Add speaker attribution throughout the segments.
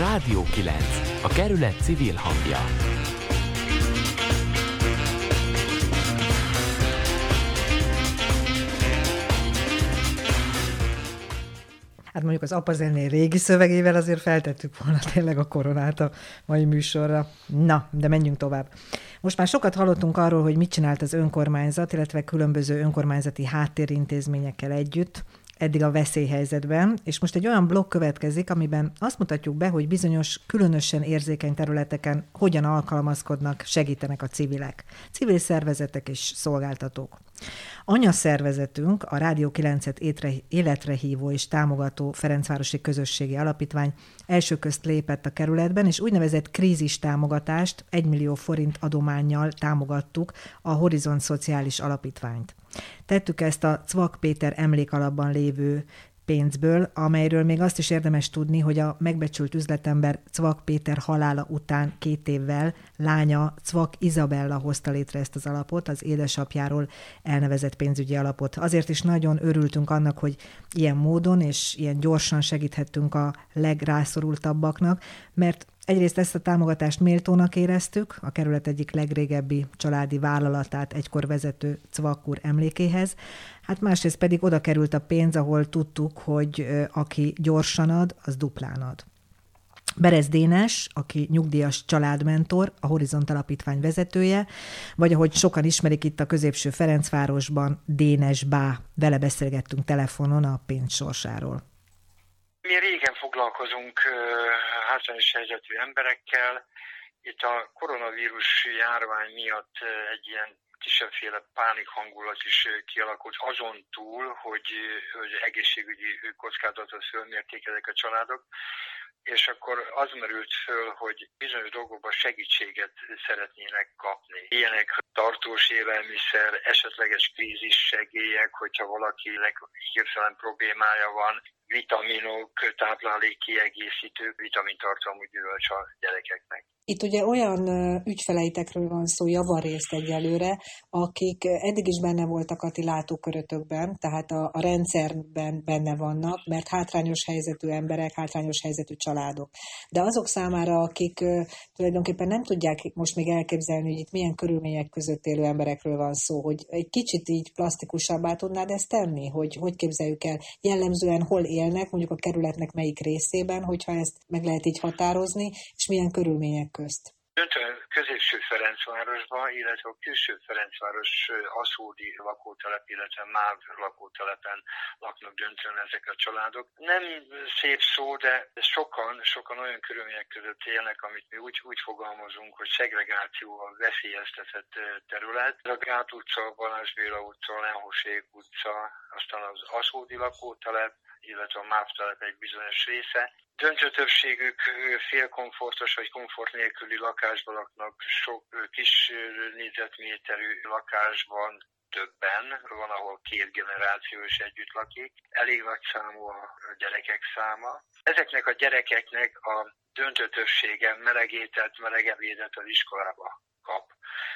Speaker 1: Rádió 9. A kerület civil hangja.
Speaker 2: Hát mondjuk az apa zené régi szövegével azért feltettük volna tényleg a koronát a mai műsorra. Na, de menjünk tovább. Most már sokat hallottunk arról, hogy mit csinált az önkormányzat, illetve különböző önkormányzati háttérintézményekkel együtt, eddig a veszélyhelyzetben, és most egy olyan blokk következik, amiben azt mutatjuk be, hogy bizonyos különösen érzékeny területeken hogyan alkalmazkodnak, segítenek a civilek, civil szervezetek és szolgáltatók. Anyaszervezetünk, a Rádió 9-et életre hívó és támogató Ferencvárosi Közösségi Alapítvány első közt lépett a kerületben, és úgynevezett krízis támogatást 1 millió forint adományjal támogattuk a Horizon Szociális Alapítványt. Tettük ezt a Cvak Péter emlékalapban lévő pénzből, amelyről még azt is érdemes tudni, hogy a megbecsült üzletember Cvak Péter halála után két évvel lánya Cvak Izabella hozta létre ezt az alapot, az édesapjáról elnevezett pénzügyi alapot. Azért is nagyon örültünk annak, hogy ilyen módon és ilyen gyorsan segíthettünk a legrászorultabbaknak, mert Egyrészt ezt a támogatást méltónak éreztük, a kerület egyik legrégebbi családi vállalatát egykor vezető Cvakur emlékéhez, hát másrészt pedig oda került a pénz, ahol tudtuk, hogy aki gyorsan ad, az duplán ad. Berez Dénes, aki nyugdíjas családmentor, a Horizont Alapítvány vezetője, vagy ahogy sokan ismerik itt a középső Ferencvárosban, Dénes Bá. Vele beszélgettünk telefonon a pénz sorsáról.
Speaker 3: Foglalkozunk hátrányos helyzetű emberekkel. Itt a koronavírus járvány miatt egy ilyen kisebbféle pánik hangulat is kialakult, azon túl, hogy, hogy egészségügyi kockázatot fölmérték a családok, és akkor az merült föl, hogy bizonyos dolgokban segítséget szeretnének kapni. Ilyenek tartós élelmiszer, esetleges krízis segélyek, hogyha valakinek hirtelen problémája van, vitaminok, táplálék kiegészítők, vitamintartalmú gyümölcs a gyerekeknek.
Speaker 2: Itt ugye olyan ügyfeleitekről van szó javarészt egyelőre, akik eddig is benne voltak a ti látókörötökben, tehát a, a rendszerben benne vannak, mert hátrányos helyzetű emberek, hátrányos helyzetű családok. De azok számára, akik tulajdonképpen nem tudják most még elképzelni, hogy itt milyen körülmények között élő emberekről van szó, hogy egy kicsit így plastikusabbá tudnád ezt tenni, hogy hogy képzeljük el jellemzően hol élnek, mondjuk a kerületnek melyik részében, hogyha ezt meg lehet így határozni, és milyen körülmények közt?
Speaker 3: Döntően középső Ferencvárosban, illetve a külső Ferencváros Aszódi lakótelep, illetve MÁV lakótelepen laknak döntően ezek a családok. Nem szép szó, de sokan, sokan olyan körülmények között élnek, amit mi úgy, úgy fogalmazunk, hogy szegregációval veszélyeztetett terület. A Gát utca, Balázs Béla utca, Lenhosék utca, aztán az Aszódi lakótelep, illetve a MÁV telep egy bizonyos része. Döntő többségük félkomfortos vagy komfort nélküli lakásban laknak, sok kis négyzetméterű lakásban többen, van, ahol két generáció is együtt lakik, elég nagy számú a gyerekek száma. Ezeknek a gyerekeknek a döntő többsége melegételt, melegevédet az iskolába.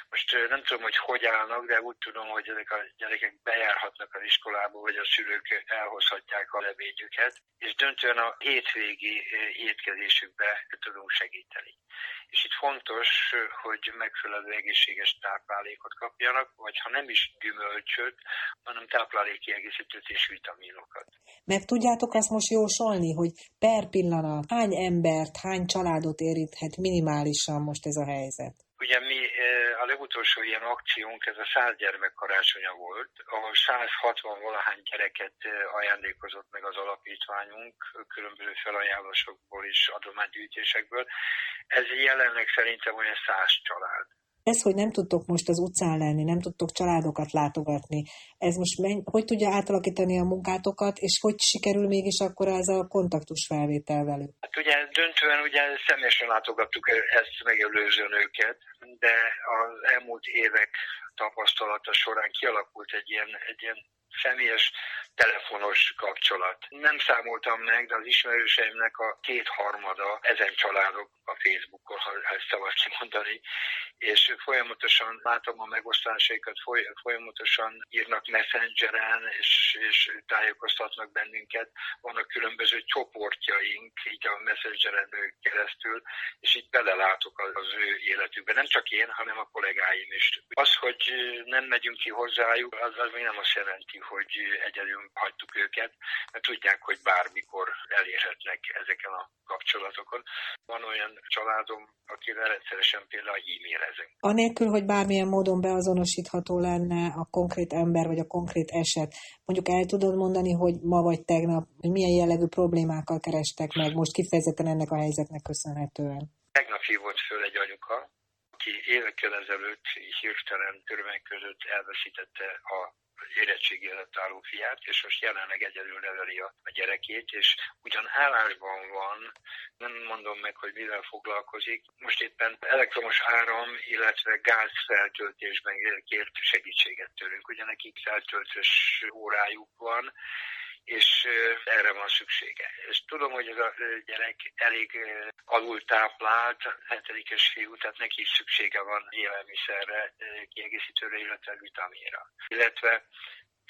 Speaker 3: Most nem tudom, hogy hogy állnak, de úgy tudom, hogy ezek a gyerekek bejárhatnak az iskolába, vagy a szülők elhozhatják a levédjüket, és döntően a hétvégi étkezésükbe tudunk segíteni. És itt fontos, hogy megfelelő egészséges táplálékot kapjanak, vagy ha nem is gyümölcsöt, hanem táplálékkiegészítőt és vitaminokat.
Speaker 2: Meg tudjátok azt most jósolni, hogy per pillanat hány embert, hány családot érinthet minimálisan most ez a helyzet?
Speaker 3: Ugye mi a legutolsó ilyen akciónk, ez a 100 gyermek karácsonya volt, ahol 160 valahány gyereket ajándékozott meg az alapítványunk, különböző felajánlásokból és adománygyűjtésekből. Ez jelenleg szerintem olyan 100 család.
Speaker 2: Ez, hogy nem tudtok most az utcán lenni, nem tudtok családokat látogatni, ez most menny, hogy tudja átalakítani a munkátokat, és hogy sikerül mégis akkor ez a kontaktus felvétel velük?
Speaker 3: Hát ugye döntően ugye személyesen látogattuk ezt megelőzően őket, de az elmúlt évek tapasztalata során kialakult egy ilyen, egy ilyen személyes telefonos kapcsolat. Nem számoltam meg, de az ismerőseimnek a kétharmada ezen családok a Facebookon, ha ezt szabad kimondani, és folyamatosan látom a megosztásaikat, folyamatosan írnak messengeren, és, és tájékoztatnak bennünket. Vannak különböző csoportjaink, így a messengeren keresztül, és így belelátok az ő életükbe. Nem csak én, hanem a kollégáim is. Az, hogy nem megyünk ki hozzájuk, az, az még nem azt jelenti, hogy egyedül hagytuk őket, mert tudják, hogy bármikor elérhetnek ezeken a kapcsolatokon. Van olyan családom, akivel rendszeresen például e-mailezünk.
Speaker 2: Anélkül, hogy bármilyen módon beazonosítható lenne a konkrét ember vagy a konkrét eset, mondjuk el tudod mondani, hogy ma vagy tegnap, hogy milyen jellegű problémákkal kerestek meg most kifejezetten ennek a helyzetnek köszönhetően?
Speaker 3: Tegnap hívott föl egy anyuka, aki évekkel ezelőtt hirtelen körülmények között elveszítette a érettségi előtt álló fiát, és most jelenleg egyedül neveli a, a gyerekét, és ugyan állásban van, nem mondom meg, hogy mivel foglalkozik. Most éppen elektromos áram, illetve gázfeltöltésben kért segítséget tőlünk. Ugye nekik feltöltős órájuk van, és erre van szüksége. És tudom, hogy ez a gyerek elég alul táplált, hetedikes fiú, tehát neki is szüksége van élelmiszerre, kiegészítőre, illetve vitaminra. Illetve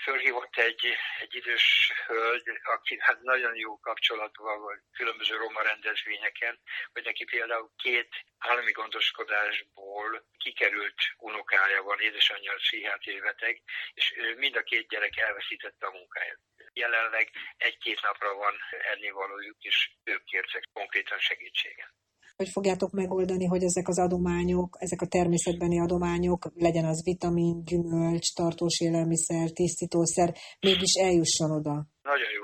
Speaker 3: fölhívott egy, egy idős hölgy, aki hát nagyon jó kapcsolatban volt különböző roma rendezvényeken, hogy neki például két állami gondoskodásból kikerült unokája van, édesanyja a pszichiátriai beteg, és mind a két gyerek elveszítette a munkáját jelenleg egy-két napra van ennivalójuk, és ők kértek konkrétan segítséget.
Speaker 2: Hogy fogjátok megoldani, hogy ezek az adományok, ezek a természetbeni adományok, legyen az vitamin, gyümölcs, tartós élelmiszer, tisztítószer, mégis eljusson oda?
Speaker 3: Nagyon.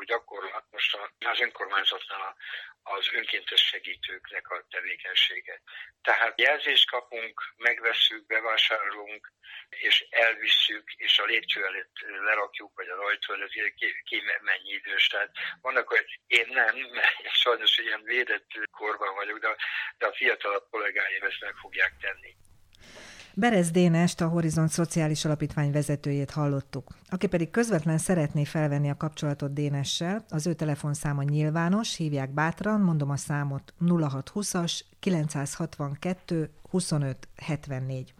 Speaker 3: Most az önkormányzatnál az önkéntes segítőknek a tevékenysége. Tehát jelzést kapunk, megveszünk, bevásárolunk, és elvisszük, és a lépcső előtt lerakjuk, vagy a ajtó előtt, ki, ki mennyi idős. Tehát vannak, hogy én nem, mert sajnos ilyen védett korban vagyok, de, de a fiatalabb kollégáim ezt meg fogják tenni.
Speaker 2: Berez Dénest, a Horizont Szociális Alapítvány vezetőjét hallottuk. Aki pedig közvetlen szeretné felvenni a kapcsolatot Dénessel, az ő telefonszáma nyilvános, hívják bátran, mondom a számot 0620-as 962 25 74.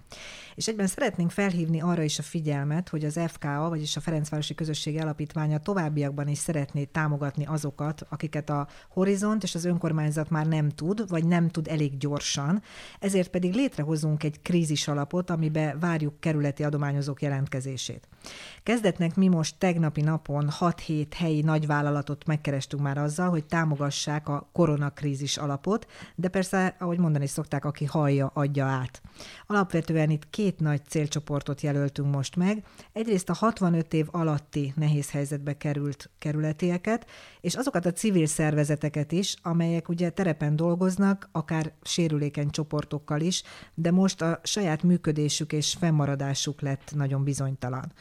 Speaker 2: És egyben szeretnénk felhívni arra is a figyelmet, hogy az FKA, vagyis a Ferencvárosi Közösség Alapítványa továbbiakban is szeretné támogatni azokat, akiket a Horizont és az önkormányzat már nem tud, vagy nem tud elég gyorsan, ezért pedig létrehozunk egy krízis alapot, amibe várjuk kerületi adományozók jelentkezését. Kezdetnek mi most tegnapi napon 6-7 helyi nagyvállalatot megkerestünk már azzal, hogy támogassák a koronakrízis alapot, de persze, ahogy mondani szokták, aki hallja, adja át. Alapvetően itt két nagy célcsoportot jelöltünk most meg. Egyrészt a 65 év alatti nehéz helyzetbe került kerületieket, és azokat a civil szervezeteket is, amelyek ugye terepen dolgoznak, akár sérülékeny csoportokkal is, de most a saját működésük és fennmaradásuk lett nagyon bizonytalan.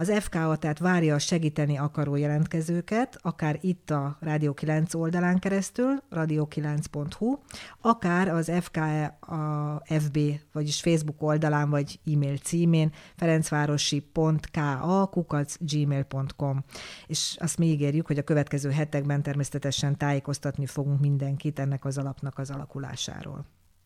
Speaker 2: Az FKA tehát várja a segíteni akaró jelentkezőket, akár itt a Rádió 9 oldalán keresztül, radio9.hu, akár az FKA a FB, vagyis Facebook oldalán, vagy e-mail címén ferencvárosi.ka gmail.com. És azt mi ígérjük, hogy a következő hetekben természetesen tájékoztatni fogunk mindenkit ennek az alapnak az alakulásáról.